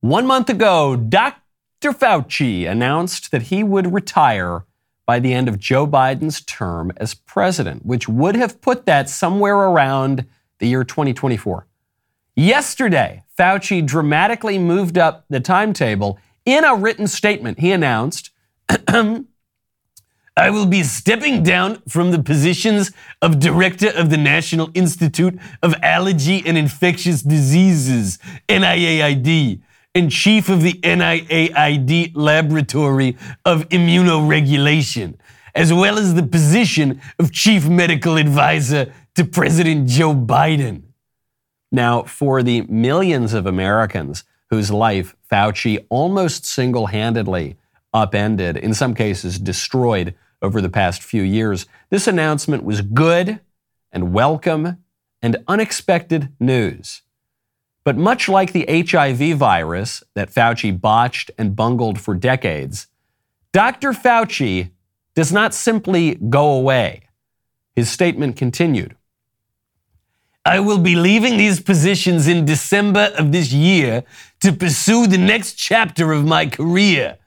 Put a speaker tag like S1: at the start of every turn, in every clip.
S1: One month ago, Dr. Fauci announced that he would retire by the end of Joe Biden's term as president, which would have put that somewhere around the year 2024. Yesterday, Fauci dramatically moved up the timetable. In a written statement, he announced I will be stepping down from the positions of director of the National Institute of Allergy and Infectious Diseases, NIAID, and chief of the NIAID Laboratory of Immunoregulation, as well as the position of chief medical advisor to President Joe Biden. Now, for the millions of Americans whose life Fauci almost single handedly upended, in some cases destroyed over the past few years, this announcement was good and welcome and unexpected news. But much like the HIV virus that Fauci botched and bungled for decades, Dr. Fauci does not simply go away. His statement continued I will be leaving these positions in December of this year to pursue the next chapter of my career.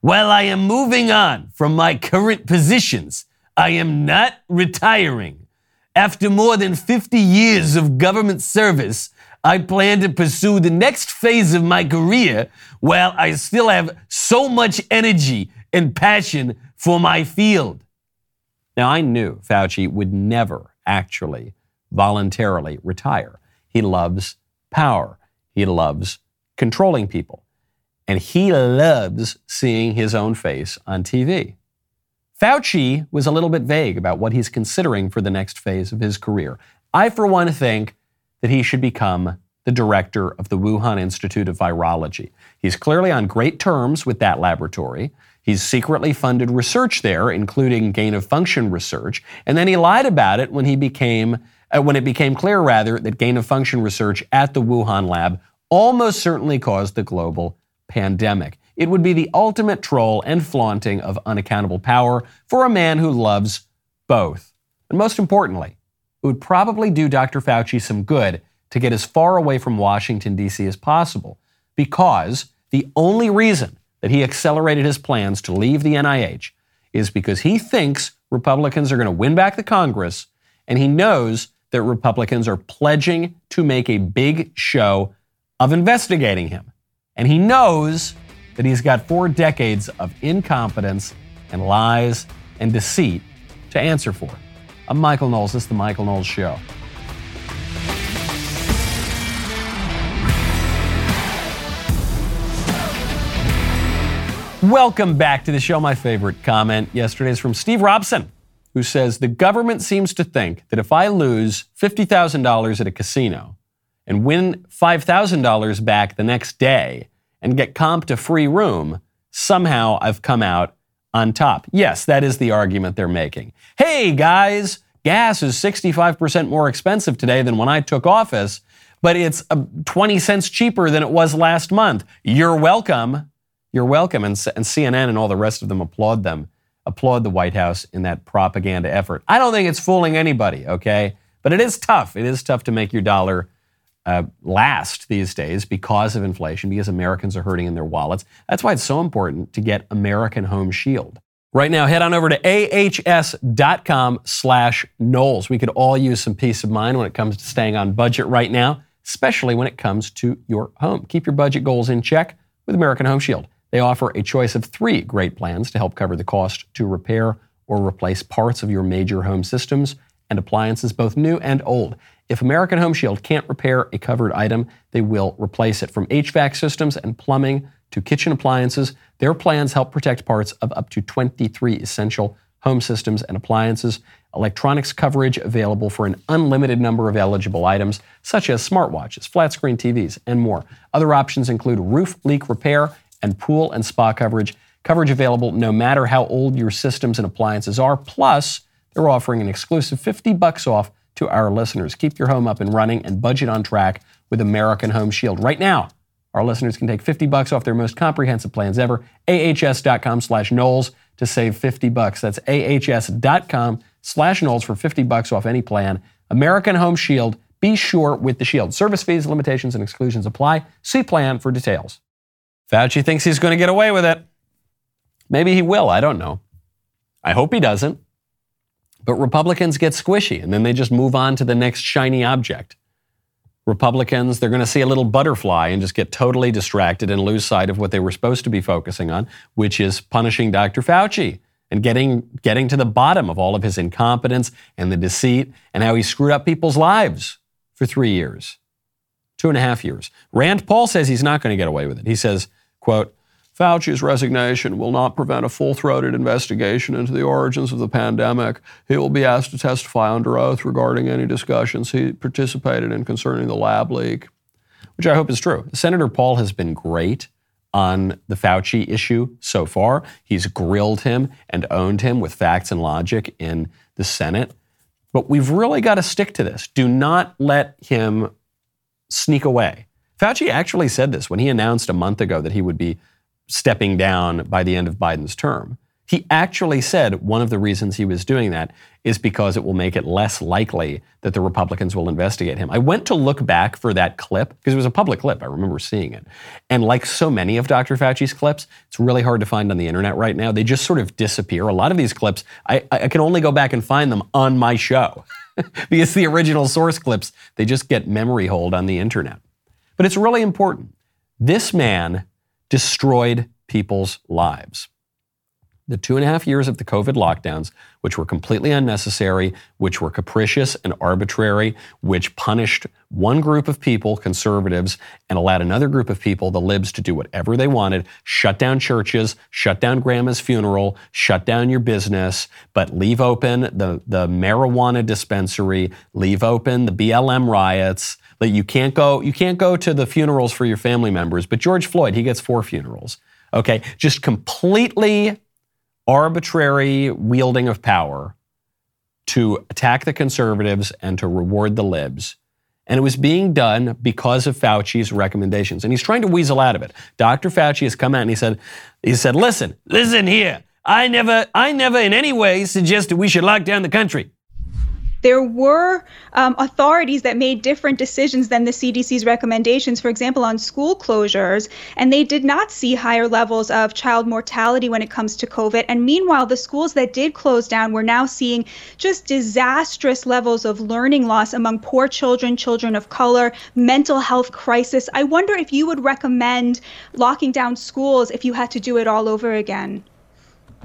S1: While I am moving on from my current positions, I am not retiring. After more than 50 years of government service, I plan to pursue the next phase of my career while I still have so much energy and passion for my field. Now, I knew Fauci would never actually voluntarily retire. He loves power, he loves controlling people and he loves seeing his own face on TV. Fauci was a little bit vague about what he's considering for the next phase of his career. I, for one, think that he should become the director of the Wuhan Institute of Virology. He's clearly on great terms with that laboratory. He's secretly funded research there, including gain of function research, and then he lied about it when he became uh, when it became clear rather that gain of function research at the Wuhan lab almost certainly caused the global pandemic. It would be the ultimate troll and flaunting of unaccountable power for a man who loves both. And most importantly, it would probably do Dr. Fauci some good to get as far away from Washington, D.C. as possible, because the only reason that he accelerated his plans to leave the NIH is because he thinks Republicans are going to win back the Congress, and he knows that Republicans are pledging to make a big show of investigating him. And he knows that he's got four decades of incompetence and lies and deceit to answer for. I'm Michael Knowles. This is The Michael Knowles Show. Welcome back to the show. My favorite comment yesterday is from Steve Robson, who says The government seems to think that if I lose $50,000 at a casino, and win $5,000 back the next day and get comped a free room, somehow I've come out on top. Yes, that is the argument they're making. Hey, guys, gas is 65% more expensive today than when I took office, but it's uh, 20 cents cheaper than it was last month. You're welcome. You're welcome. And, and CNN and all the rest of them applaud them, applaud the White House in that propaganda effort. I don't think it's fooling anybody, okay? But it is tough. It is tough to make your dollar uh, last these days because of inflation, because Americans are hurting in their wallets. That's why it's so important to get American Home Shield. Right now, head on over to ahs.com slash Knowles. We could all use some peace of mind when it comes to staying on budget right now, especially when it comes to your home. Keep your budget goals in check with American Home Shield. They offer a choice of three great plans to help cover the cost to repair or replace parts of your major home systems and appliances, both new and old. If American Home Shield can't repair a covered item, they will replace it. From HVAC systems and plumbing to kitchen appliances, their plans help protect parts of up to 23 essential home systems and appliances. Electronics coverage available for an unlimited number of eligible items, such as smartwatches, flat screen TVs, and more. Other options include roof leak repair and pool and spa coverage. Coverage available no matter how old your systems and appliances are. Plus, they're offering an exclusive 50 bucks off to our listeners. Keep your home up and running and budget on track with American Home Shield. Right now, our listeners can take 50 bucks off their most comprehensive plans ever. ahs.com slash Knowles to save 50 bucks. That's ahs.com slash Knowles for 50 bucks off any plan. American Home Shield. Be sure with the shield. Service fees, limitations, and exclusions apply. See plan for details. Fauci thinks he's going to get away with it. Maybe he will. I don't know. I hope he doesn't. But Republicans get squishy and then they just move on to the next shiny object. Republicans, they're going to see a little butterfly and just get totally distracted and lose sight of what they were supposed to be focusing on, which is punishing Dr. Fauci and getting, getting to the bottom of all of his incompetence and the deceit and how he screwed up people's lives for three years, two and a half years. Rand Paul says he's not going to get away with it. He says, quote, Fauci's resignation will not prevent a full throated investigation into the origins of the pandemic. He will be asked to testify under oath regarding any discussions he participated in concerning the lab leak, which I hope is true. Senator Paul has been great on the Fauci issue so far. He's grilled him and owned him with facts and logic in the Senate. But we've really got to stick to this. Do not let him sneak away. Fauci actually said this when he announced a month ago that he would be stepping down by the end of Biden's term. He actually said one of the reasons he was doing that is because it will make it less likely that the Republicans will investigate him. I went to look back for that clip because it was a public clip. I remember seeing it. And like so many of Dr. Fauci's clips, it's really hard to find on the internet right now. They just sort of disappear. A lot of these clips, I, I can only go back and find them on my show because the original source clips, they just get memory hold on the internet. But it's really important. This man destroyed people's lives. The two and a half years of the COVID lockdowns, which were completely unnecessary, which were capricious and arbitrary, which punished one group of people, conservatives, and allowed another group of people, the libs, to do whatever they wanted, shut down churches, shut down grandma's funeral, shut down your business, but leave open the, the marijuana dispensary, leave open the BLM riots, that you can't go you can't go to the funerals for your family members, but George Floyd, he gets four funerals. Okay? Just completely arbitrary wielding of power to attack the conservatives and to reward the libs. And it was being done because of Fauci's recommendations. And he's trying to weasel out of it. Dr. Fauci has come out and he said, he said, listen, listen here. I never, I never in any way suggested we should lock down the country
S2: there were um, authorities that made different decisions than the CDC's recommendations, for example, on school closures, and they did not see higher levels of child mortality when it comes to COVID. And meanwhile, the schools that did close down were now seeing just disastrous levels of learning loss among poor children, children of color, mental health crisis. I wonder if you would recommend locking down schools if you had to do it all over again.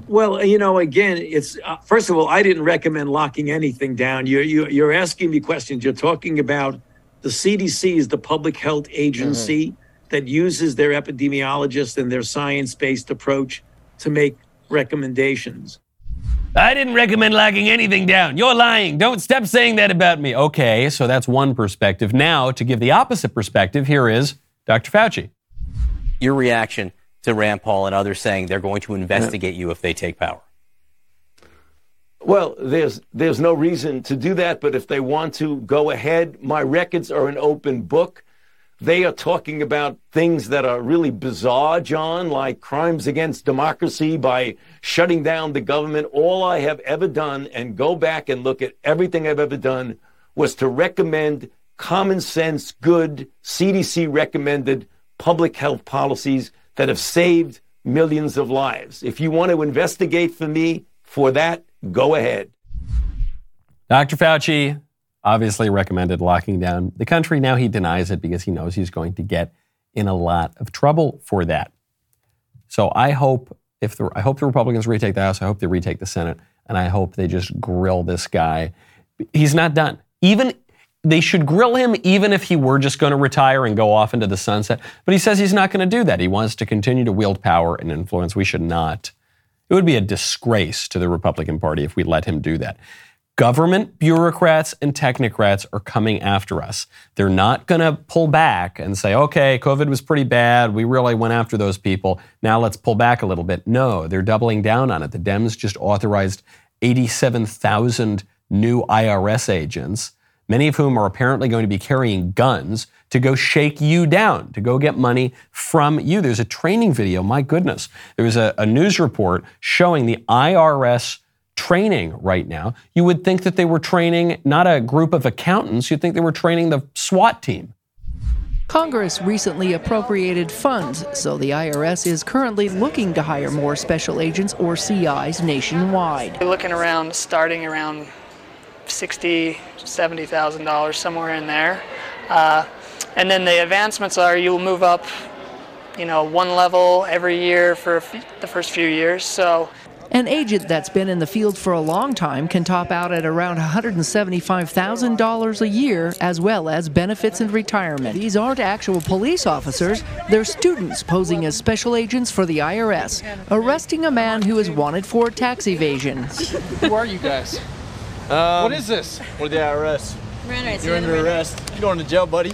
S3: Well, you know, again, it's uh, first of all, I didn't recommend locking anything down. You're you, you're asking me questions. You're talking about the CDC is the public health agency mm-hmm. that uses their epidemiologists and their science-based approach to make recommendations.
S1: I didn't recommend locking anything down. You're lying. Don't stop saying that about me. Okay, so that's one perspective. Now, to give the opposite perspective, here is Dr. Fauci.
S4: Your reaction to Rand Paul and others saying they're going to investigate you if they take power?
S5: Well, there's there's no reason to do that, but if they want to go ahead, my records are an open book. They are talking about things that are really bizarre, John, like crimes against democracy by shutting down the government. All I have ever done, and go back and look at everything I've ever done, was to recommend common sense, good, CDC recommended public health policies that have saved millions of lives. If you want to investigate for me for that, go ahead.
S1: Dr. Fauci obviously recommended locking down the country. Now he denies it because he knows he's going to get in a lot of trouble for that. So I hope if the, I hope the Republicans retake the House, I hope they retake the Senate, and I hope they just grill this guy. He's not done. Even they should grill him even if he were just going to retire and go off into the sunset. But he says he's not going to do that. He wants to continue to wield power and influence. We should not. It would be a disgrace to the Republican Party if we let him do that. Government bureaucrats and technocrats are coming after us. They're not going to pull back and say, okay, COVID was pretty bad. We really went after those people. Now let's pull back a little bit. No, they're doubling down on it. The Dems just authorized 87,000 new IRS agents many of whom are apparently going to be carrying guns to go shake you down, to go get money from you. There's a training video, my goodness. There was a, a news report showing the IRS training right now. You would think that they were training not a group of accountants, you'd think they were training the SWAT team.
S6: Congress recently appropriated funds, so the IRS is currently looking to hire more special agents or CIs nationwide.
S7: We're looking around, starting around sixty, seventy thousand dollars, somewhere in there, uh, and then the advancements are you'll move up, you know, one level every year for the first few years. So
S6: An agent that's been in the field for a long time can top out at around $175,000 a year, as well as benefits and retirement. These aren't actual police officers, they're students posing as special agents for the IRS, arresting a man who is wanted for tax evasion.
S8: Who are you guys? Um, what is this?
S9: We're the IRS. You're under arrest. You're going to jail, buddy.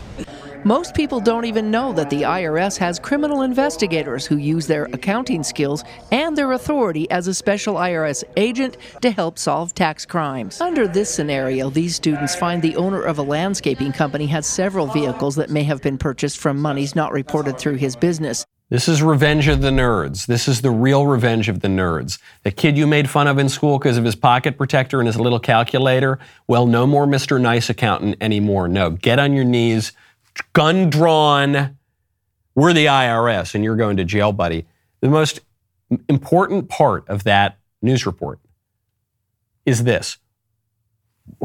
S6: Most people don't even know that the IRS has criminal investigators who use their accounting skills and their authority as a special IRS agent to help solve tax crimes. Under this scenario, these students find the owner of a landscaping company has several vehicles that may have been purchased from monies not reported through his business.
S1: This is revenge of the nerds. This is the real revenge of the nerds. The kid you made fun of in school because of his pocket protector and his little calculator, well, no more Mr. Nice Accountant anymore. No, get on your knees, gun drawn. We're the IRS and you're going to jail, buddy. The most important part of that news report is this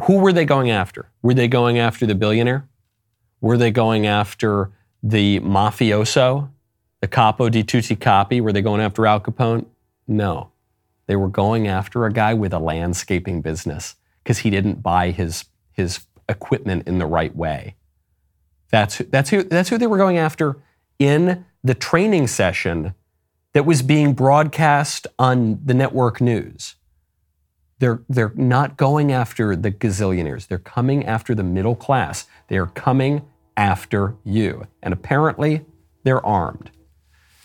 S1: Who were they going after? Were they going after the billionaire? Were they going after the mafioso? The capo di tutti capi? Were they going after Al Capone? No. They were going after a guy with a landscaping business because he didn't buy his, his equipment in the right way. That's, that's, who, that's who they were going after in the training session that was being broadcast on the network news. They're, they're not going after the gazillionaires. They're coming after the middle class. They are coming after you. And apparently, they're armed.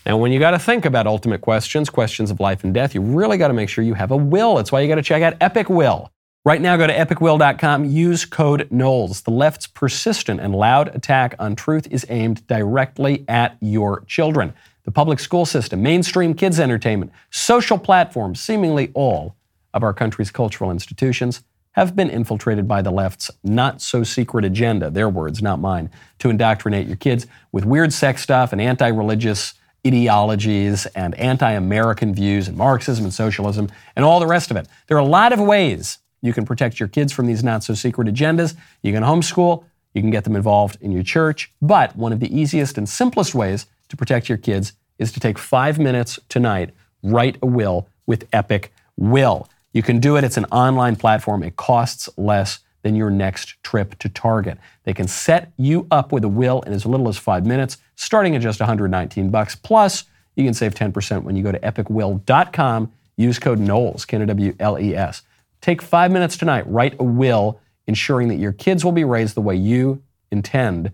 S1: Now, when you got to think about ultimate questions, questions of life and death, you really got to make sure you have a will. That's why you got to check out Epic Will. Right now, go to epicwill.com, use code Knowles. The left's persistent and loud attack on truth is aimed directly at your children. The public school system, mainstream kids' entertainment, social platforms, seemingly all of our country's cultural institutions have been infiltrated by the left's not so secret agenda, their words, not mine, to indoctrinate your kids with weird sex stuff and anti religious ideologies and anti American views and Marxism and socialism and all the rest of it. There are a lot of ways you can protect your kids from these not so secret agendas. You can homeschool, you can get them involved in your church, but one of the easiest and simplest ways to protect your kids is to take five minutes tonight, write a will with Epic Will. You can do it, it's an online platform, it costs less than your next trip to Target. They can set you up with a will in as little as five minutes, starting at just 119 bucks. Plus, you can save 10% when you go to epicwill.com. Use code Knowles, K-N-W-L-E-S. Take five minutes tonight, write a will, ensuring that your kids will be raised the way you intend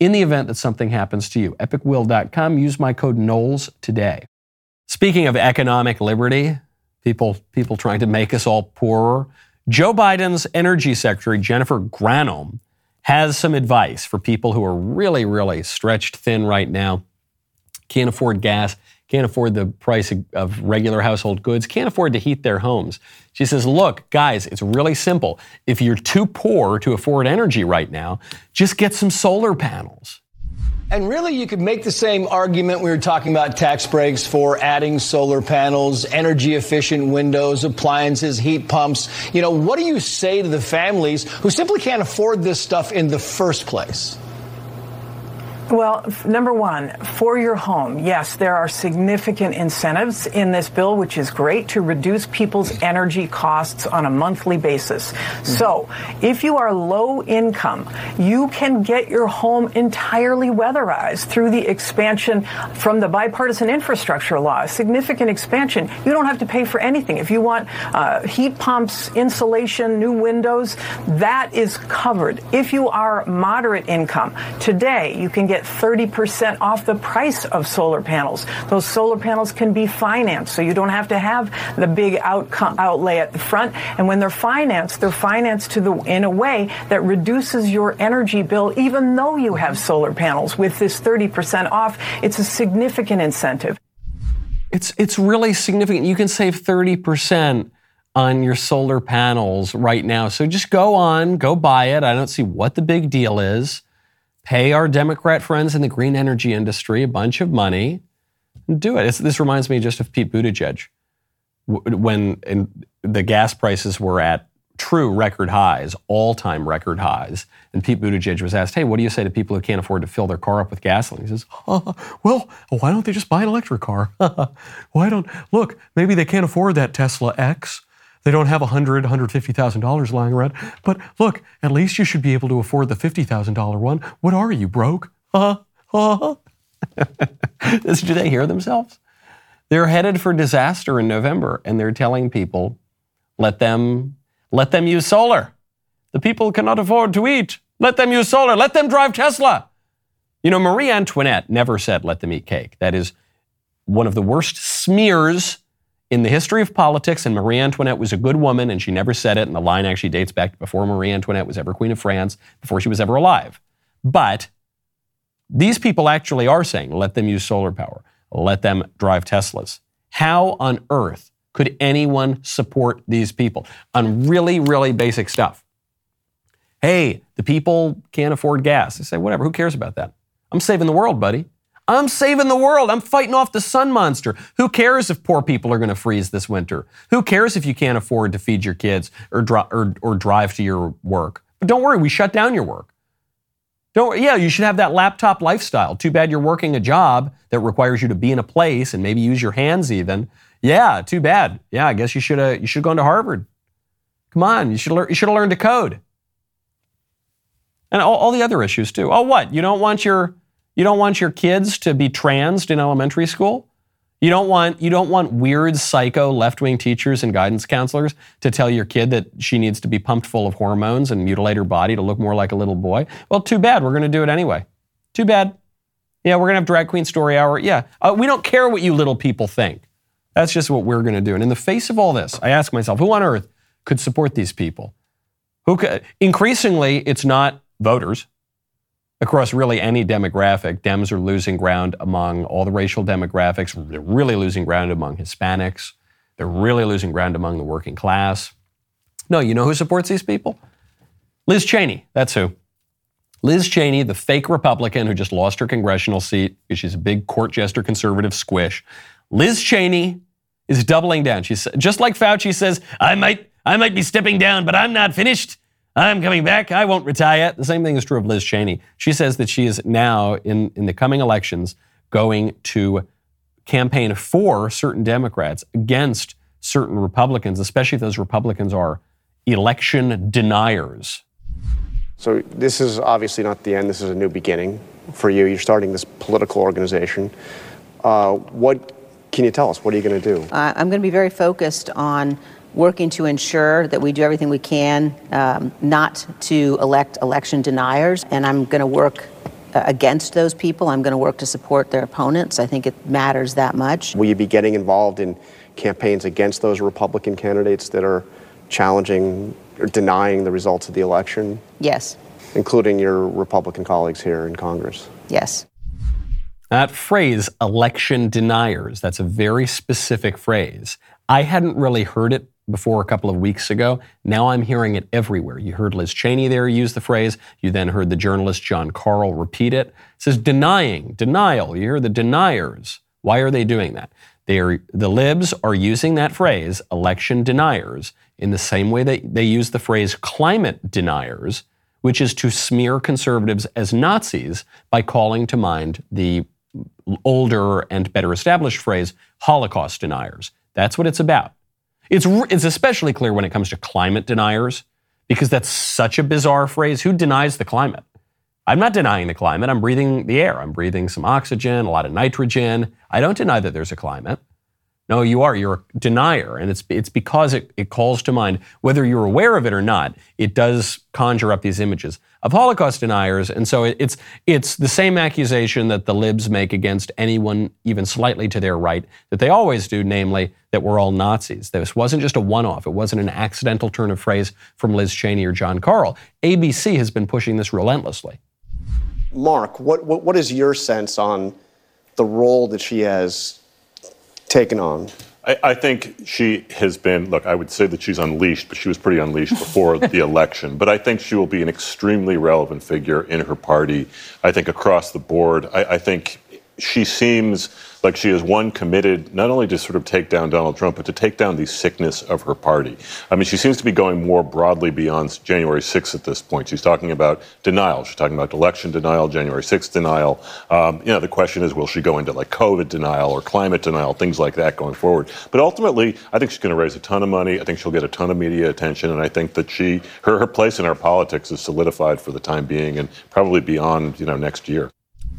S1: in the event that something happens to you. Epicwill.com. Use my code Knowles today. Speaking of economic liberty, people, people trying to make us all poorer, Joe Biden's energy secretary, Jennifer Granholm, has some advice for people who are really, really stretched thin right now, can't afford gas, can't afford the price of regular household goods, can't afford to heat their homes. She says, Look, guys, it's really simple. If you're too poor to afford energy right now, just get some solar panels.
S10: And really, you could make the same argument we were talking about tax breaks for adding solar panels, energy efficient windows, appliances, heat pumps. You know, what do you say to the families who simply can't afford this stuff in the first place?
S11: Well, number one, for your home, yes, there are significant incentives in this bill, which is great to reduce people's energy costs on a monthly basis. So, if you are low income, you can get your home entirely weatherized through the expansion from the bipartisan infrastructure law, a significant expansion. You don't have to pay for anything. If you want uh, heat pumps, insulation, new windows, that is covered. If you are moderate income, today you can get 30% off the price of solar panels. Those solar panels can be financed, so you don't have to have the big outcome, outlay at the front. And when they're financed, they're financed to the in a way that reduces your energy bill, even though you have solar panels. With this 30% off, it's a significant incentive.
S1: It's it's really significant. You can save 30% on your solar panels right now. So just go on, go buy it. I don't see what the big deal is. Pay our Democrat friends in the green energy industry a bunch of money and do it. It's, this reminds me just of Pete Buttigieg when the gas prices were at true record highs, all time record highs. And Pete Buttigieg was asked, Hey, what do you say to people who can't afford to fill their car up with gasoline? He says, "Uh, Well, why don't they just buy an electric car? why don't, look, maybe they can't afford that Tesla X. They don't have $100,000, $150,000 lying around. But look, at least you should be able to afford the $50,000 one. What are you, broke? Huh? Huh? Do they hear themselves? They're headed for disaster in November, and they're telling people, let them, let them use solar. The people cannot afford to eat. Let them use solar. Let them drive Tesla. You know, Marie Antoinette never said, let them eat cake. That is one of the worst smears in the history of politics. And Marie Antoinette was a good woman, and she never said it. And the line actually dates back to before Marie Antoinette was ever Queen of France, before she was ever alive. But these people actually are saying, let them use solar power, let them drive Teslas. How on earth could anyone support these people on really, really basic stuff? Hey, the people can't afford gas. They say, whatever, who cares about that? I'm saving the world, buddy. I'm saving the world. I'm fighting off the sun monster. Who cares if poor people are going to freeze this winter? Who cares if you can't afford to feed your kids or, or, or drive to your work? But don't worry, we shut down your work. Don't, yeah, you should have that laptop lifestyle. Too bad you're working a job that requires you to be in a place and maybe use your hands even. Yeah, too bad. Yeah, I guess you should have you should have gone to Harvard. Come on, you should learn you should have learned to code. And all, all the other issues too. Oh, what? You don't want your you don't want your kids to be transed in elementary school? You don't want you don't want weird psycho left-wing teachers and guidance counselors to tell your kid that she needs to be pumped full of hormones and mutilate her body to look more like a little boy. Well, too bad. We're going to do it anyway. Too bad. Yeah, we're going to have drag queen story hour. Yeah, uh, we don't care what you little people think. That's just what we're going to do. And in the face of all this, I ask myself, who on earth could support these people? Who could, increasingly, it's not voters across really any demographic. Dems are losing ground among all the racial demographics. They're really losing ground among Hispanics. They're really losing ground among the working class. No, you know who supports these people? Liz Cheney. That's who. Liz Cheney, the fake Republican who just lost her congressional seat because she's a big court jester conservative squish. Liz Cheney is doubling down. She's just like Fauci says, I might, I might be stepping down, but I'm not finished. I'm coming back. I won't retire. The same thing is true of Liz Cheney. She says that she is now, in, in the coming elections, going to campaign for certain Democrats against certain Republicans, especially if those Republicans are election deniers.
S12: So, this is obviously not the end. This is a new beginning for you. You're starting this political organization. Uh, what can you tell us? What are you going to do?
S13: Uh, I'm going to be very focused on working to ensure that we do everything we can um, not to elect election deniers. And I'm going to work uh, against those people. I'm going to work to support their opponents. I think it matters that much.
S12: Will you be getting involved in campaigns against those Republican candidates that are challenging or denying the results of the election?
S13: Yes.
S12: Including your Republican colleagues here in Congress?
S13: Yes.
S1: That phrase, election deniers, that's a very specific phrase. I hadn't really heard it before a couple of weeks ago. Now I'm hearing it everywhere. You heard Liz Cheney there use the phrase. You then heard the journalist Jon Karl repeat it. It says denying, denial. You hear the deniers. Why are they doing that? They are, the libs are using that phrase, election deniers, in the same way that they use the phrase climate deniers, which is to smear conservatives as Nazis by calling to mind the older and better established phrase Holocaust deniers. That's what it's about. It's, it's especially clear when it comes to climate deniers because that's such a bizarre phrase. Who denies the climate? I'm not denying the climate. I'm breathing the air. I'm breathing some oxygen, a lot of nitrogen. I don't deny that there's a climate. No, you are. You're a denier. And it's, it's because it, it calls to mind, whether you're aware of it or not, it does conjure up these images of Holocaust deniers. And so it, it's, it's the same accusation that the libs make against anyone even slightly to their right that they always do, namely that we're all Nazis. This wasn't just a one off, it wasn't an accidental turn of phrase from Liz Cheney or Jon Karl. ABC has been pushing this relentlessly.
S12: Mark, what, what, what is your sense on the role that she has taken on?
S14: I, I think she has been, look, I would say that she's unleashed, but she was pretty unleashed before the election. But I think she will be an extremely relevant figure in her party, I think, across the board. I, I think she seems like she is one committed not only to sort of take down Donald Trump, but to take down the sickness of her party. I mean, she seems to be going more broadly beyond January 6th at this point. She's talking about denial. She's talking about election denial, January 6th denial. Um, you know, the question is, will she go into like COVID denial or climate denial, things like that going forward? But ultimately, I think she's going to raise a ton of money. I think she'll get a ton of media attention, and I think that she, her, her place in our politics is solidified for the time being and probably beyond, you know, next year.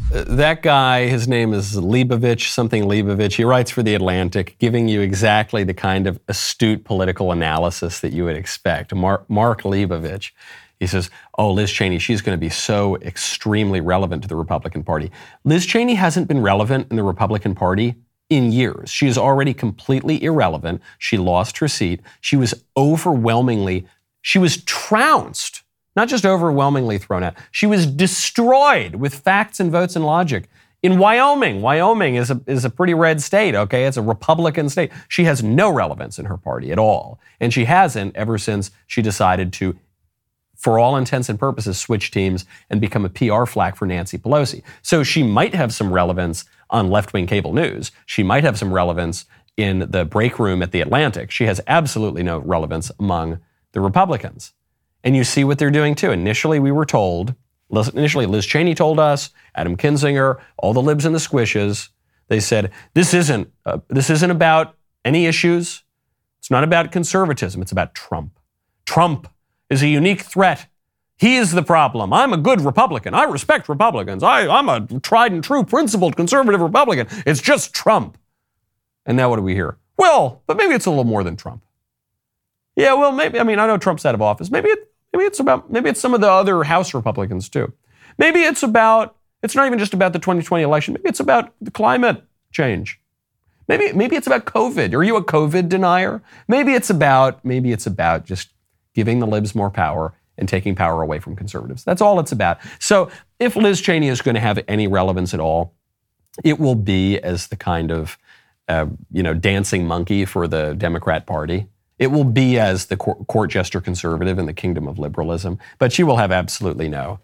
S1: That guy, his name is Leibovich, something Leibovich. He writes for The Atlantic, giving you exactly the kind of astute political analysis that you would expect. Mark, Mark Leibovich. He says, Oh, Liz Cheney, she's going to be so extremely relevant to the Republican Party. Liz Cheney hasn't been relevant in the Republican Party in years. She is already completely irrelevant. She lost her seat. She was overwhelmingly, she was trounced not just overwhelmingly thrown out. She was destroyed with facts and votes and logic. In Wyoming, Wyoming is a, is a pretty red state, okay? It's a Republican state. She has no relevance in her party at all. And she hasn't ever since she decided to, for all intents and purposes, switch teams and become a PR flack for Nancy Pelosi. So she might have some relevance on left wing cable news. She might have some relevance in the break room at the Atlantic. She has absolutely no relevance among the Republicans. And you see what they're doing too. Initially, we were told, initially, Liz Cheney told us, Adam Kinzinger, all the libs and the squishes, they said, this isn't, uh, this isn't about any issues. It's not about conservatism. It's about Trump. Trump is a unique threat. He is the problem. I'm a good Republican. I respect Republicans. I, I'm a tried and true, principled conservative Republican. It's just Trump. And now what do we hear? Well, but maybe it's a little more than Trump. Yeah, well, maybe. I mean, I know Trump's out of office. Maybe it, Maybe it's about maybe it's some of the other House Republicans too. Maybe it's about it's not even just about the 2020 election. Maybe it's about the climate change. Maybe maybe it's about COVID. Are you a COVID denier? Maybe it's about maybe it's about just giving the libs more power and taking power away from conservatives. That's all it's about. So if Liz Cheney is going to have any relevance at all, it will be as the kind of uh, you know dancing monkey for the Democrat Party. It will be as the court jester conservative in the kingdom of liberalism, but she will have absolutely no,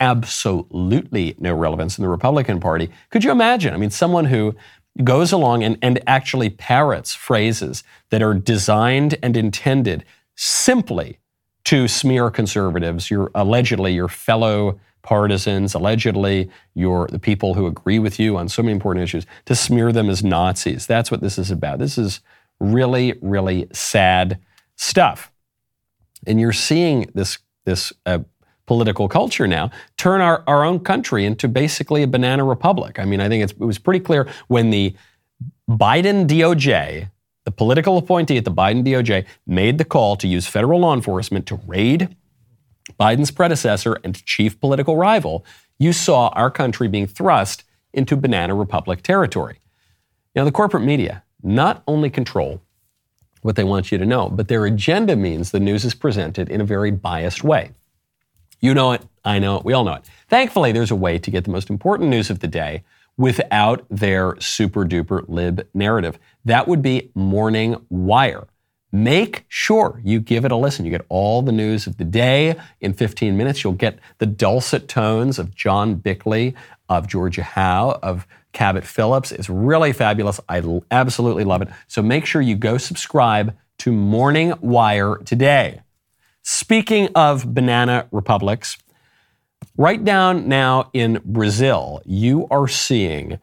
S1: absolutely no relevance in the Republican Party. Could you imagine? I mean, someone who goes along and, and actually parrots phrases that are designed and intended simply to smear conservatives, your allegedly your fellow partisans, allegedly your the people who agree with you on so many important issues, to smear them as Nazis. That's what this is about. This is really, really sad stuff. And you're seeing this, this uh, political culture now turn our, our own country into basically a banana republic. I mean, I think it was pretty clear when the Biden DOJ, the political appointee at the Biden DOJ, made the call to use federal law enforcement to raid Biden's predecessor and chief political rival, you saw our country being thrust into banana republic territory. Now, the corporate media, not only control what they want you to know, but their agenda means the news is presented in a very biased way. You know it, I know it, we all know it. Thankfully, there's a way to get the most important news of the day without their super duper lib narrative. That would be Morning Wire. Make sure you give it a listen. You get all the news of the day in 15 minutes. You'll get the dulcet tones of John Bickley, of Georgia Howe, of Cabot Phillips. It's really fabulous. I absolutely love it. So make sure you go subscribe to Morning Wire today. Speaking of banana republics, right down now in Brazil, you are seeing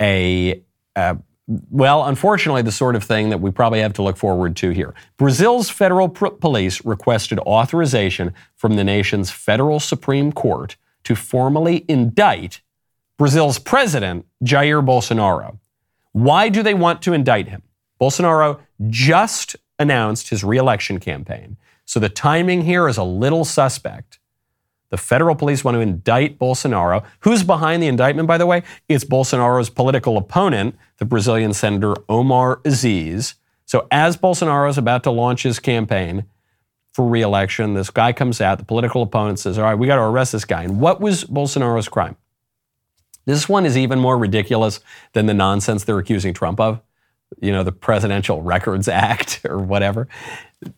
S1: a, a well, unfortunately, the sort of thing that we probably have to look forward to here. Brazil's federal police requested authorization from the nation's federal Supreme Court to formally indict Brazil's president, Jair Bolsonaro. Why do they want to indict him? Bolsonaro just announced his reelection campaign, so the timing here is a little suspect. The federal police want to indict Bolsonaro. Who's behind the indictment, by the way? It's Bolsonaro's political opponent, the Brazilian Senator Omar Aziz. So, as Bolsonaro is about to launch his campaign for reelection, this guy comes out, the political opponent says, All right, we got to arrest this guy. And what was Bolsonaro's crime? This one is even more ridiculous than the nonsense they're accusing Trump of. you know, the Presidential Records Act or whatever.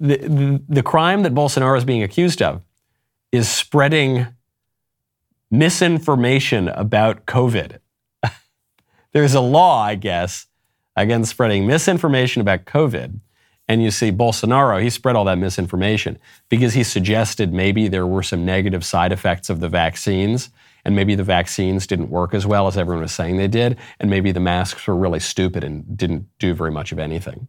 S1: The, the, the crime that Bolsonaro is being accused of is spreading misinformation about COVID. There's a law, I guess, against spreading misinformation about COVID. And you see Bolsonaro, he spread all that misinformation because he suggested maybe there were some negative side effects of the vaccines and maybe the vaccines didn't work as well as everyone was saying they did, and maybe the masks were really stupid and didn't do very much of anything.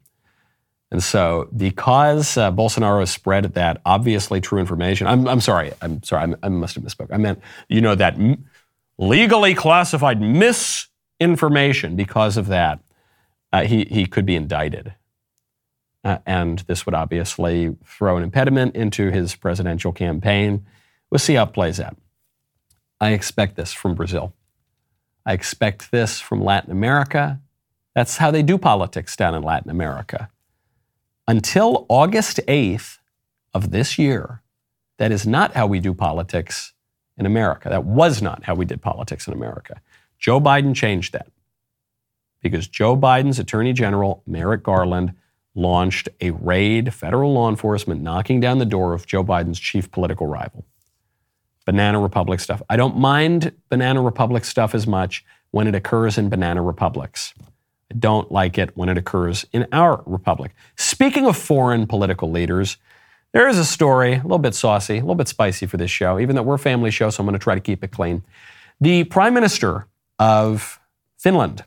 S1: And so, because uh, Bolsonaro spread that obviously true information, I'm, I'm sorry, I'm sorry, I, I must have misspoke. I meant, you know, that m- legally classified misinformation. Because of that, uh, he he could be indicted, uh, and this would obviously throw an impediment into his presidential campaign. We'll see how it plays out. I expect this from Brazil. I expect this from Latin America. That's how they do politics down in Latin America. Until August 8th of this year, that is not how we do politics in America. That was not how we did politics in America. Joe Biden changed that because Joe Biden's Attorney General, Merrick Garland, launched a raid, federal law enforcement knocking down the door of Joe Biden's chief political rival. Banana Republic stuff. I don't mind Banana Republic stuff as much when it occurs in banana republics. I don't like it when it occurs in our republic. Speaking of foreign political leaders, there is a story, a little bit saucy, a little bit spicy for this show, even though we're a family show, so I'm going to try to keep it clean. The Prime Minister of Finland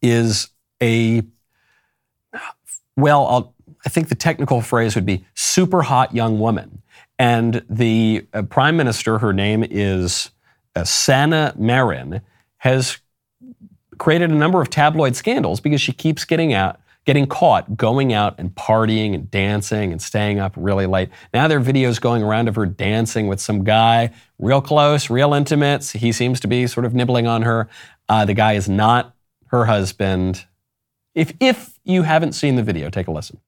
S1: is a, well, I'll, I think the technical phrase would be super hot young woman. And the uh, prime minister, her name is uh, Sanna Marin, has created a number of tabloid scandals because she keeps getting out, getting caught going out and partying and dancing and staying up really late. Now there are videos going around of her dancing with some guy, real close, real intimate. He seems to be sort of nibbling on her. Uh, the guy is not her husband. If if you haven't seen the video, take a listen.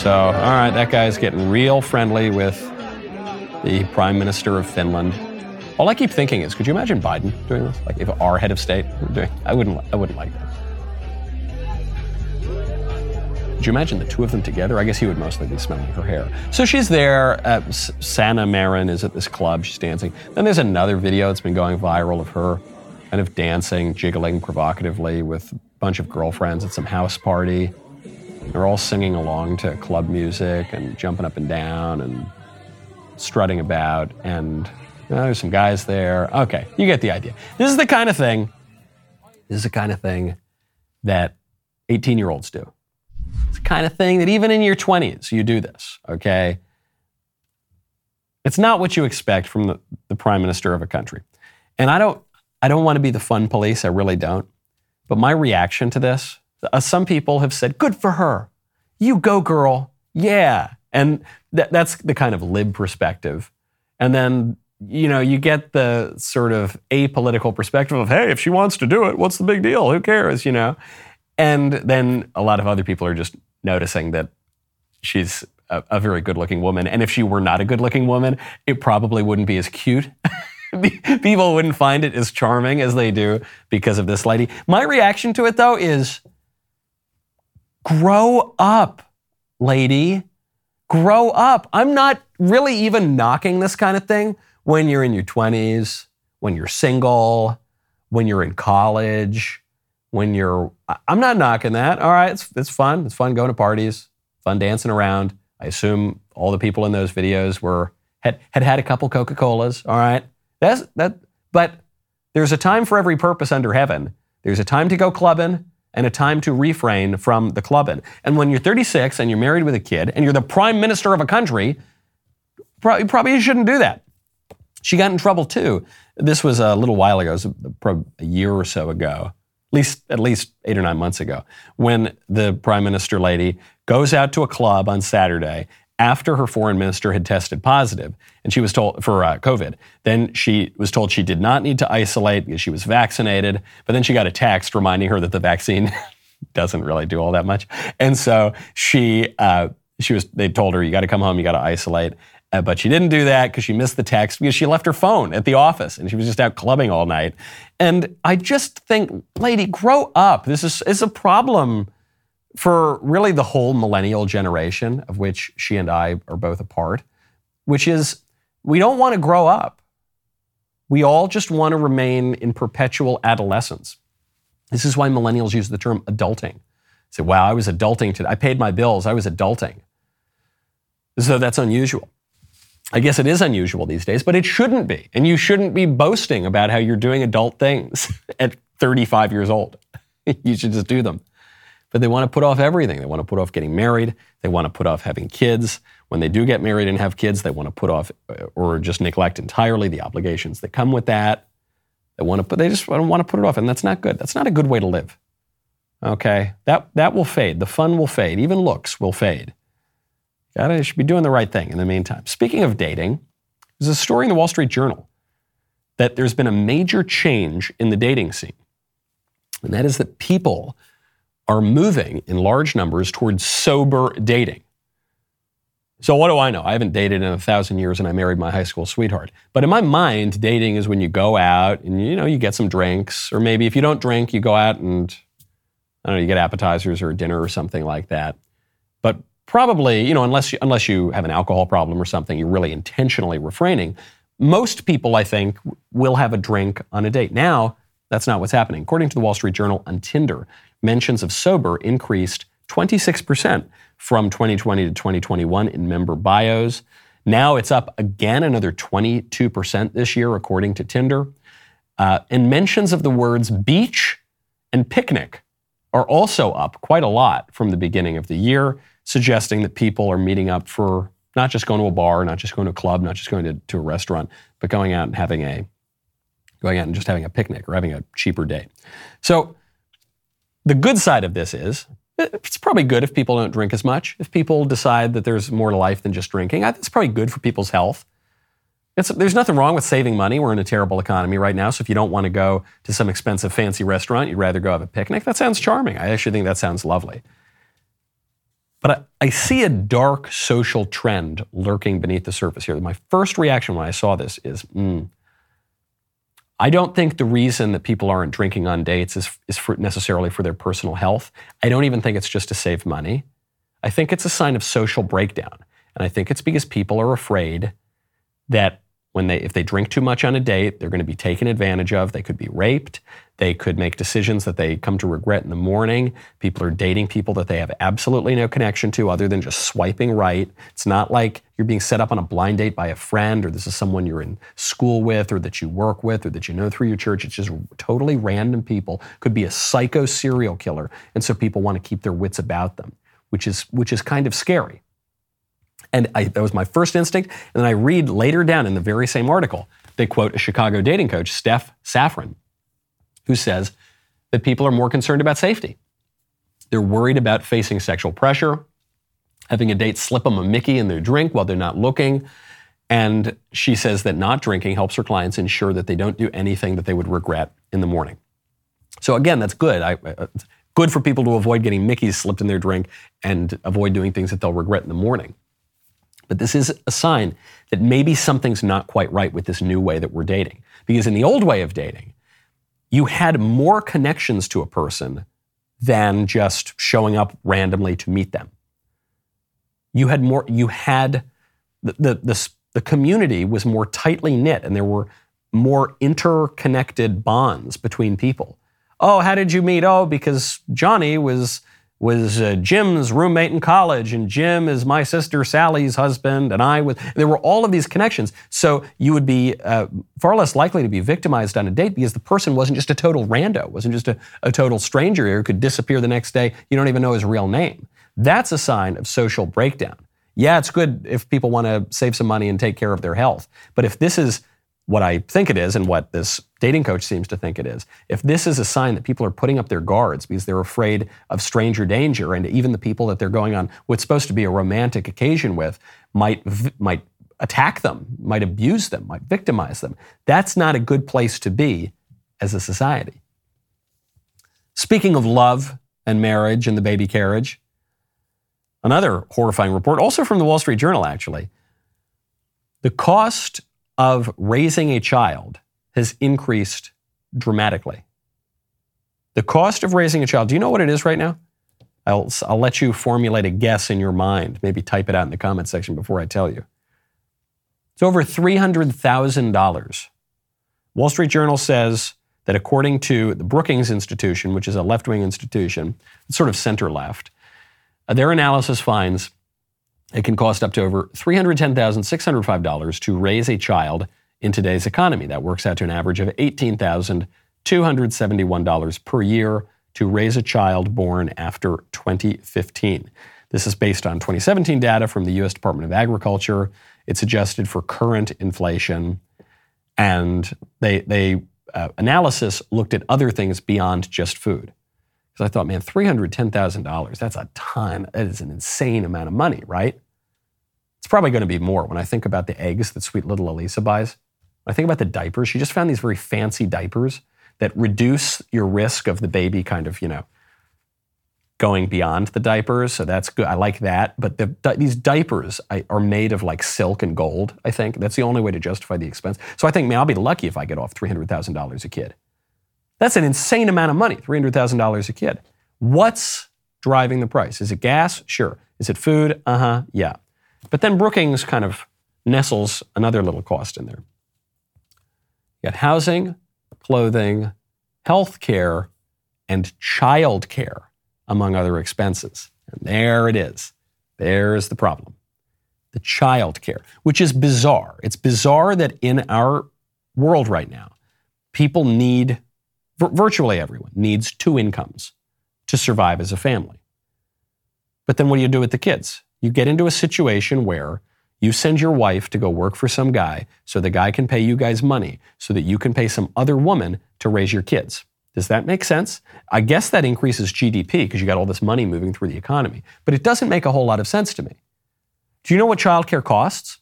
S1: So, all right, that guy's getting real friendly with the Prime Minister of Finland. All I keep thinking is, could you imagine Biden doing this? Like, if our head of state were doing, I wouldn't, I wouldn't like that. Could you imagine the two of them together? I guess he would mostly be smelling her hair. So she's there. Uh, Sanna Marin is at this club. She's dancing. Then there's another video that's been going viral of her kind of dancing, jiggling provocatively with a bunch of girlfriends at some house party. They're all singing along to club music and jumping up and down and strutting about. And there's some guys there. Okay, you get the idea. This is the kind of thing. This is the kind of thing that 18 year olds do. It's the kind of thing that even in your 20s you do this. Okay. It's not what you expect from the, the prime minister of a country. And I don't, I don't want to be the fun police. I really don't. But my reaction to this uh, some people have said, good for her. You go, girl. Yeah. And th- that's the kind of lib perspective. And then, you know, you get the sort of apolitical perspective of, hey, if she wants to do it, what's the big deal? Who cares, you know? And then a lot of other people are just noticing that she's a, a very good looking woman. And if she were not a good looking woman, it probably wouldn't be as cute. people wouldn't find it as charming as they do because of this lady. My reaction to it, though, is Grow up, lady. Grow up. I'm not really even knocking this kind of thing when you're in your 20s, when you're single, when you're in college, when you're. I'm not knocking that. All right, it's, it's fun. It's fun going to parties, fun dancing around. I assume all the people in those videos were had had, had a couple Coca Colas. All right, that's that. But there's a time for every purpose under heaven. There's a time to go clubbing and a time to refrain from the clubbing. And when you're 36 and you're married with a kid and you're the prime minister of a country, probably, probably you shouldn't do that. She got in trouble too. This was a little while ago, it was a year or so ago, at least at least eight or nine months ago, when the prime minister lady goes out to a club on Saturday after her foreign minister had tested positive and she was told for uh, COVID. Then she was told she did not need to isolate because she was vaccinated. But then she got a text reminding her that the vaccine doesn't really do all that much. And so she, uh, she was, they told her, you got to come home, you got to isolate. Uh, but she didn't do that because she missed the text because she left her phone at the office and she was just out clubbing all night. And I just think, lady, grow up. This is, is a problem for really the whole millennial generation, of which she and I are both a part, which is we don't want to grow up. We all just want to remain in perpetual adolescence. This is why millennials use the term adulting. Say, wow, I was adulting today. I paid my bills. I was adulting. So that's unusual. I guess it is unusual these days, but it shouldn't be. And you shouldn't be boasting about how you're doing adult things at 35 years old. you should just do them. But they want to put off everything. They want to put off getting married. They want to put off having kids. When they do get married and have kids, they want to put off uh, or just neglect entirely the obligations that come with that. They want to put, they just want to put it off, and that's not good. That's not a good way to live. Okay, that that will fade. The fun will fade. Even looks will fade. Gotta you should be doing the right thing in the meantime. Speaking of dating, there's a story in the Wall Street Journal that there's been a major change in the dating scene, and that is that people are moving in large numbers towards sober dating. So what do I know? I haven't dated in a thousand years and I married my high school sweetheart. But in my mind, dating is when you go out and you know you get some drinks, or maybe if you don't drink, you go out and I don't know, you get appetizers or dinner or something like that. But probably, you know, unless you, unless you have an alcohol problem or something, you're really intentionally refraining. Most people, I think, will have a drink on a date. Now, that's not what's happening. According to the Wall Street Journal on Tinder, mentions of sober increased 26% from 2020 to 2021 in member bios. Now it's up again another 22% this year, according to Tinder. Uh, and mentions of the words beach and picnic are also up quite a lot from the beginning of the year, suggesting that people are meeting up for not just going to a bar, not just going to a club, not just going to, to a restaurant, but going out and having a going out and just having a picnic or having a cheaper day. So the good side of this is it's probably good if people don't drink as much. If people decide that there's more to life than just drinking, it's probably good for people's health. It's, there's nothing wrong with saving money. We're in a terrible economy right now. So if you don't want to go to some expensive fancy restaurant, you'd rather go have a picnic. That sounds charming. I actually think that sounds lovely. But I, I see a dark social trend lurking beneath the surface here. My first reaction when I saw this is, mm, I don't think the reason that people aren't drinking on dates is, is for necessarily for their personal health. I don't even think it's just to save money. I think it's a sign of social breakdown. And I think it's because people are afraid that when they if they drink too much on a date, they're going to be taken advantage of. They could be raped. They could make decisions that they come to regret in the morning. People are dating people that they have absolutely no connection to other than just swiping right. It's not like you're being set up on a blind date by a friend or this is someone you're in school with or that you work with or that you know through your church. It's just totally random people. Could be a psycho serial killer. And so people want to keep their wits about them, which is which is kind of scary. And I, that was my first instinct. And then I read later down in the very same article, they quote a Chicago dating coach, Steph Saffron, who says that people are more concerned about safety. They're worried about facing sexual pressure, having a date slip them a Mickey in their drink while they're not looking. And she says that not drinking helps her clients ensure that they don't do anything that they would regret in the morning. So again, that's good. I, uh, good for people to avoid getting Mickeys slipped in their drink and avoid doing things that they'll regret in the morning. But this is a sign that maybe something's not quite right with this new way that we're dating. Because in the old way of dating, you had more connections to a person than just showing up randomly to meet them. You had more, you had, the, the, the, the community was more tightly knit and there were more interconnected bonds between people. Oh, how did you meet? Oh, because Johnny was was uh, Jim's roommate in college, and Jim is my sister Sally's husband, and I was. There were all of these connections. So you would be uh, far less likely to be victimized on a date because the person wasn't just a total rando, wasn't just a, a total stranger who could disappear the next day. You don't even know his real name. That's a sign of social breakdown. Yeah, it's good if people want to save some money and take care of their health. But if this is what I think it is and what this dating coach seems to think it is. If this is a sign that people are putting up their guards because they're afraid of stranger danger, and even the people that they're going on what's supposed to be a romantic occasion with might might attack them, might abuse them, might victimize them, that's not a good place to be as a society. Speaking of love and marriage and the baby carriage, another horrifying report, also from the Wall Street Journal, actually The cost of raising a child has increased dramatically. The cost of raising a child, do you know what it is right now? I'll, I'll let you formulate a guess in your mind. Maybe type it out in the comment section before I tell you. It's over $300,000. Wall Street Journal says that according to the Brookings Institution, which is a left wing institution, sort of center left, uh, their analysis finds it can cost up to over $310,605 to raise a child in today's economy. That works out to an average of $18,271 per year to raise a child born after 2015. This is based on 2017 data from the U.S. Department of Agriculture. It's adjusted for current inflation, and they they uh, analysis looked at other things beyond just food. Because I thought, man, three hundred ten thousand dollars—that's a ton. That is an insane amount of money, right? It's probably going to be more when I think about the eggs that sweet little Alisa buys. I think about the diapers, she just found these very fancy diapers that reduce your risk of the baby kind of, you know, going beyond the diapers. So that's good. I like that. But the, these diapers are made of like silk and gold, I think. That's the only way to justify the expense. So I think, man, I'll be lucky if I get off $300,000 a kid. That's an insane amount of money, $300,000 a kid. What's driving the price? Is it gas? Sure. Is it food? Uh huh. Yeah. But then Brookings kind of nestles another little cost in there. You got housing, clothing, health care, and child care, among other expenses. And there it is. There's the problem. The child care, which is bizarre. It's bizarre that in our world right now, people need, virtually everyone needs two incomes to survive as a family. But then what do you do with the kids? You get into a situation where you send your wife to go work for some guy so the guy can pay you guys money so that you can pay some other woman to raise your kids. Does that make sense? I guess that increases GDP because you got all this money moving through the economy, but it doesn't make a whole lot of sense to me. Do you know what childcare costs?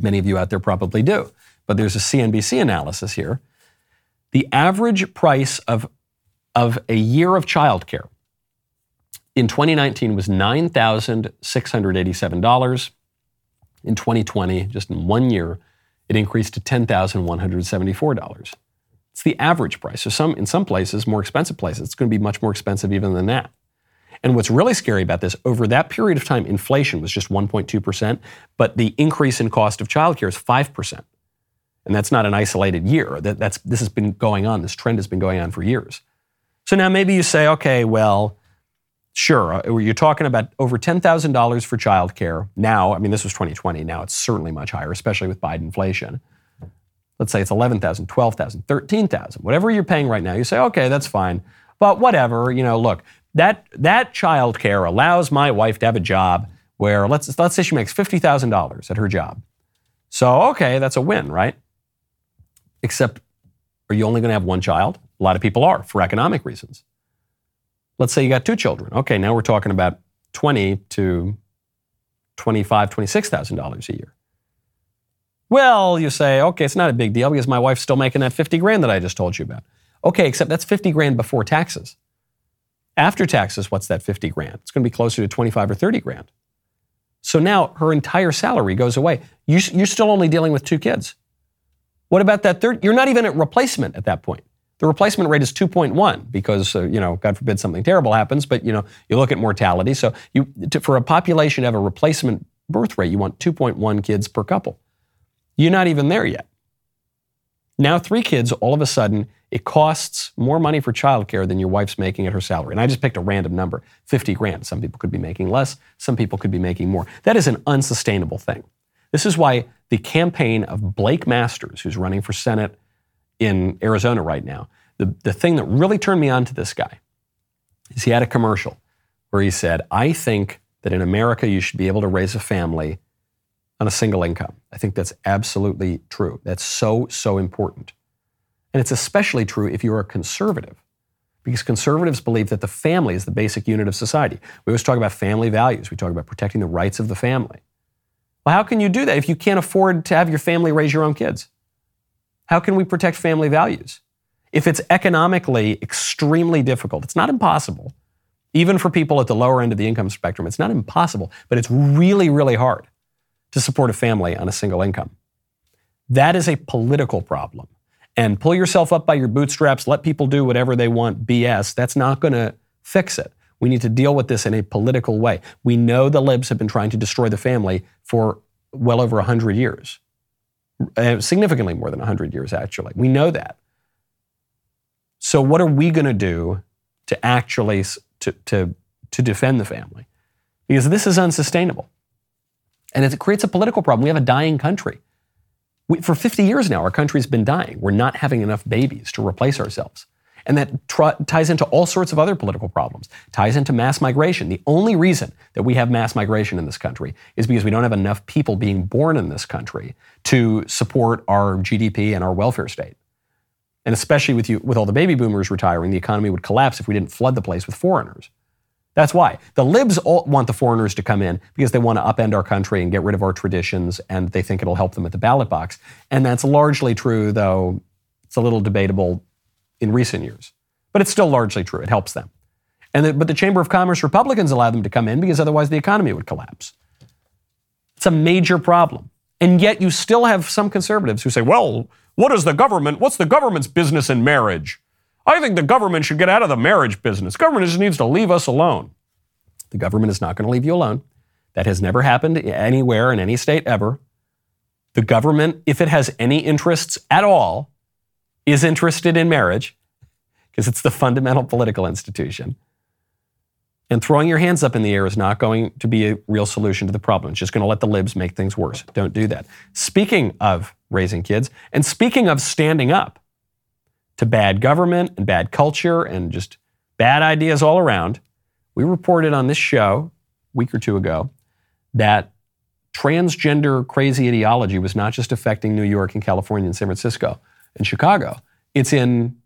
S1: Many of you out there probably do, but there's a CNBC analysis here. The average price of, of a year of childcare in 2019 was $9,687. In 2020, just in one year, it increased to $10,174. It's the average price. So some in some places, more expensive places, it's going to be much more expensive even than that. And what's really scary about this, over that period of time, inflation was just 1.2%, but the increase in cost of childcare is 5%. And that's not an isolated year. That, that's, this has been going on. This trend has been going on for years. So now maybe you say, okay, well, Sure, uh, you're talking about over $10,000 for childcare. Now, I mean, this was 2020. Now it's certainly much higher, especially with Biden inflation. Let's say it's 11,000, 12,000, 13,000, whatever you're paying right now. You say, okay, that's fine. But whatever, you know, look, that, that childcare allows my wife to have a job where let's, let's say she makes $50,000 at her job. So, okay, that's a win, right? Except, are you only going to have one child? A lot of people are for economic reasons. Let's say you got two children. Okay, now we're talking about twenty to twenty-five, twenty-six thousand dollars a year. Well, you say, okay, it's not a big deal because my wife's still making that fifty grand that I just told you about. Okay, except that's fifty grand before taxes. After taxes, what's that fifty grand? It's going to be closer to twenty-five or thirty grand. So now her entire salary goes away. You, you're still only dealing with two kids. What about that third? You're not even at replacement at that point. The replacement rate is 2.1 because, uh, you know, God forbid something terrible happens, but, you know, you look at mortality. So you, to, for a population to have a replacement birth rate, you want 2.1 kids per couple. You're not even there yet. Now, three kids, all of a sudden, it costs more money for childcare than your wife's making at her salary. And I just picked a random number 50 grand. Some people could be making less, some people could be making more. That is an unsustainable thing. This is why the campaign of Blake Masters, who's running for Senate in Arizona right now. The, the thing that really turned me on to this guy is he had a commercial where he said, I think that in America you should be able to raise a family on a single income. I think that's absolutely true. That's so, so important. And it's especially true if you're a conservative, because conservatives believe that the family is the basic unit of society. We always talk about family values, we talk about protecting the rights of the family. Well, how can you do that if you can't afford to have your family raise your own kids? How can we protect family values? If it's economically extremely difficult, it's not impossible. Even for people at the lower end of the income spectrum, it's not impossible, but it's really, really hard to support a family on a single income. That is a political problem. And pull yourself up by your bootstraps, let people do whatever they want, BS, that's not going to fix it. We need to deal with this in a political way. We know the libs have been trying to destroy the family for well over 100 years, uh, significantly more than 100 years, actually. We know that. So, what are we going to do to actually to, to, to defend the family? Because this is unsustainable. And it creates a political problem. We have a dying country. We, for 50 years now, our country's been dying. We're not having enough babies to replace ourselves. And that tr- ties into all sorts of other political problems, ties into mass migration. The only reason that we have mass migration in this country is because we don't have enough people being born in this country to support our GDP and our welfare state. And especially with, you, with all the baby boomers retiring, the economy would collapse if we didn't flood the place with foreigners. That's why. The libs want the foreigners to come in because they want to upend our country and get rid of our traditions, and they think it'll help them at the ballot box. And that's largely true, though it's a little debatable in recent years. But it's still largely true. It helps them. And the, but the Chamber of Commerce Republicans allow them to come in because otherwise the economy would collapse. It's a major problem. And yet you still have some conservatives who say, well, what is the government? What's the government's business in marriage? I think the government should get out of the marriage business. Government just needs to leave us alone. The government is not going to leave you alone. That has never happened anywhere in any state ever. The government, if it has any interests at all, is interested in marriage because it's the fundamental political institution. And throwing your hands up in the air is not going to be a real solution to the problem. It's just going to let the libs make things worse. Don't do that. Speaking of raising kids, and speaking of standing up, to bad government and bad culture and just bad ideas all around, we reported on this show a week or two ago that transgender crazy ideology was not just affecting New York and California and San Francisco and Chicago, it's in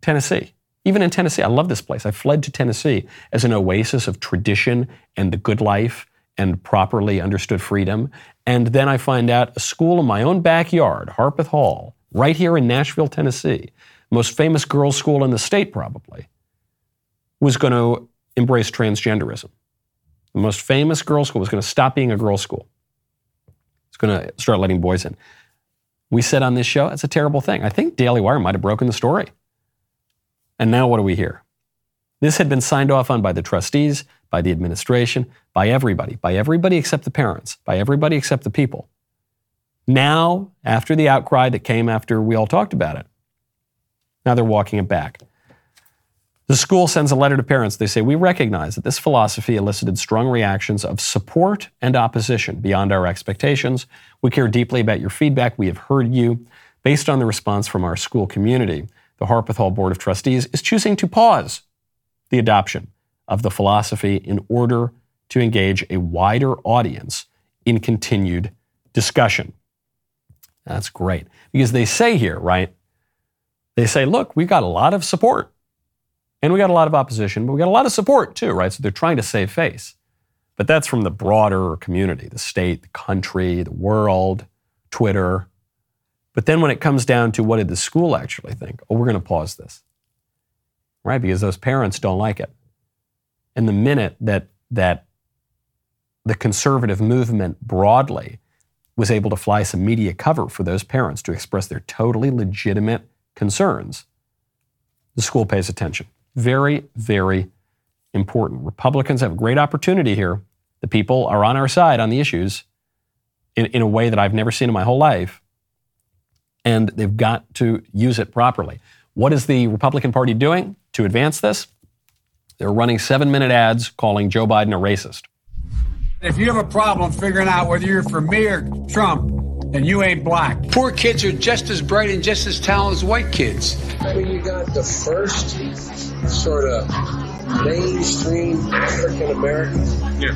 S1: Tennessee. Even in Tennessee, I love this place. I fled to Tennessee as an oasis of tradition and the good life and properly understood freedom. And then I find out a school in my own backyard, Harpeth Hall, right here in Nashville, Tennessee, most famous girls' school in the state, probably, was going to embrace transgenderism. The most famous girls' school was going to stop being a girls' school. It's going to start letting boys in. We said on this show, it's a terrible thing. I think Daily Wire might have broken the story. And now what do we hear? This had been signed off on by the trustees, by the administration, by everybody, by everybody except the parents, by everybody except the people. Now, after the outcry that came after we all talked about it, now they're walking it back. The school sends a letter to parents. They say, We recognize that this philosophy elicited strong reactions of support and opposition beyond our expectations. We care deeply about your feedback. We have heard you. Based on the response from our school community, the Harpeth Hall Board of Trustees is choosing to pause the adoption of the philosophy in order to engage a wider audience in continued discussion. That's great. Because they say here, right? they say, look, we've got a lot of support and we got a lot of opposition, but we got a lot of support too, right? So they're trying to save face. But that's from the broader community, the state, the country, the world, Twitter. But then when it comes down to what did the school actually think? Oh, we're going to pause this, right? Because those parents don't like it. And the minute that, that the conservative movement broadly was able to fly some media cover for those parents to express their totally legitimate concerns, the school pays attention. Very, very important. Republicans have a great opportunity here. The people are on our side on the issues in, in a way that I've never seen in my whole life. And they've got to use it properly. What is the Republican Party doing to advance this? They're running seven minute ads calling Joe Biden a racist.
S15: If you have a problem figuring out whether you're for me or Trump, and you ain't black. Poor kids are just as bright and just as talented as white kids.
S16: I mean, you got the first sort of mainstream African American yeah.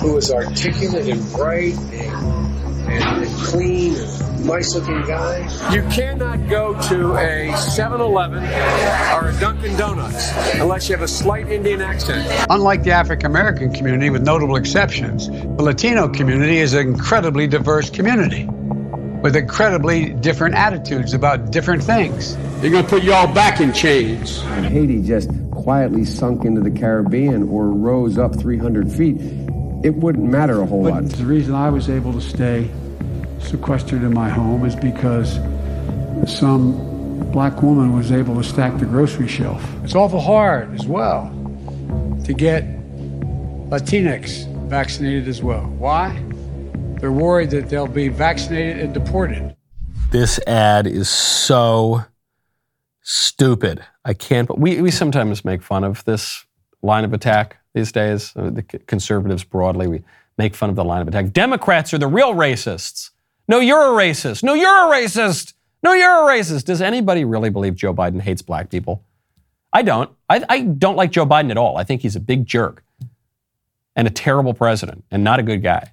S16: who was articulate and bright and, and clean and nice looking guy.
S15: You cannot go to a 7 Eleven or a Dunkin' Donuts unless you have a slight Indian accent.
S17: Unlike the African American community, with notable exceptions, the Latino community is an incredibly diverse community with incredibly different attitudes about different things.
S15: They're going to put you all back in chains.
S18: And Haiti just quietly sunk into the Caribbean or rose up 300 feet it wouldn't matter a whole
S15: But
S18: lot.
S15: the reason I was able to stay sequestered in my home is because some black woman was able to stack the grocery shelf. It's awful hard as well to get Latinx vaccinated as well. Why? They're worried that they'll be vaccinated and deported.
S1: This ad is so stupid. I can't. But we we sometimes make fun of this line of attack these days. uh, The conservatives broadly we make fun of the line of attack. Democrats are the real racists. No, you're a racist. No, you're a racist. No, you're a racist. Does anybody really believe Joe Biden hates black people? I don't. I, I don't like Joe Biden at all. I think he's a big jerk and a terrible president and not a good guy.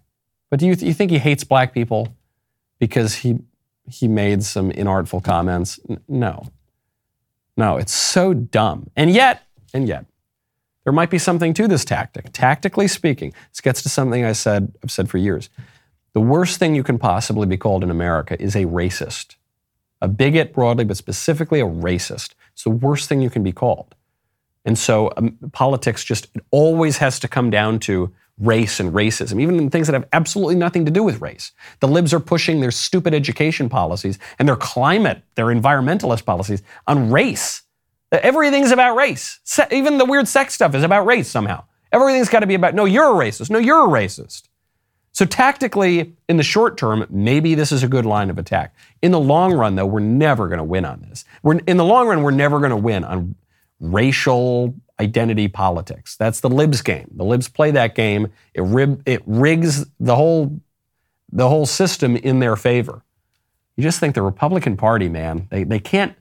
S1: But do you, you think he hates black people because he he made some inartful comments? N- no. No, it's so dumb. And yet, and yet, there might be something to this tactic. Tactically speaking, this gets to something I said I've said for years. The worst thing you can possibly be called in America is a racist. A bigot broadly, but specifically a racist. It's the worst thing you can be called. And so um, politics just always has to come down to race and racism, even in things that have absolutely nothing to do with race. The libs are pushing their stupid education policies and their climate, their environmentalist policies on race. Everything's about race. Se- even the weird sex stuff is about race somehow. Everything's got to be about, no, you're a racist. No, you're a racist. So tactically, in the short term, maybe this is a good line of attack. In the long run, though, we're never going to win on this. We're, in the long run, we're never going to win on racial identity politics. That's the libs game. The libs play that game. It, rib, it rigs the whole, the whole system in their favor. You just think the Republican Party, man, they, they can't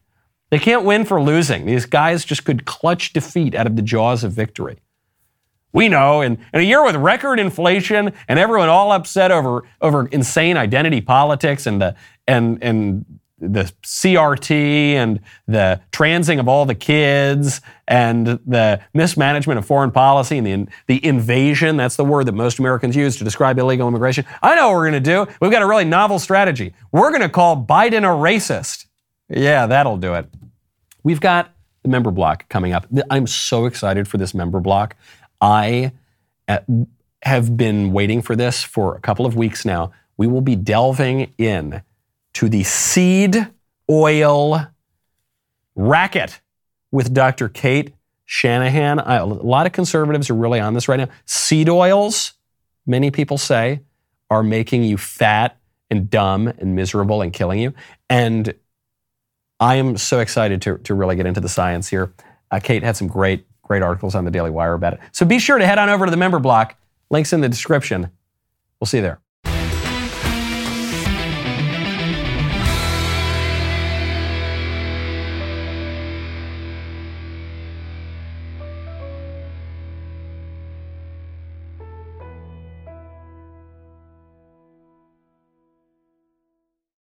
S1: they can't win for losing. These guys just could clutch defeat out of the jaws of victory. We know, in, in a year with record inflation and everyone all upset over, over insane identity politics and the and and the CRT and the transing of all the kids and the mismanagement of foreign policy and the, the invasion, that's the word that most Americans use to describe illegal immigration. I know what we're going to do. We've got a really novel strategy. We're going to call Biden a racist. Yeah, that'll do it. We've got the member block coming up. I'm so excited for this member block. I uh, have been waiting for this for a couple of weeks now. We will be delving in to the seed oil racket with Dr. Cate Shanahan. A lot of conservatives are really on this right now. Seed oils, many people say, are making you fat and dumb and miserable and killing you. And I am so excited to, to really get into the science here. Uh, Cate had some great, great articles on the Daily Wire about it. So be sure to head on over to the member block. Links in the description. We'll see you there.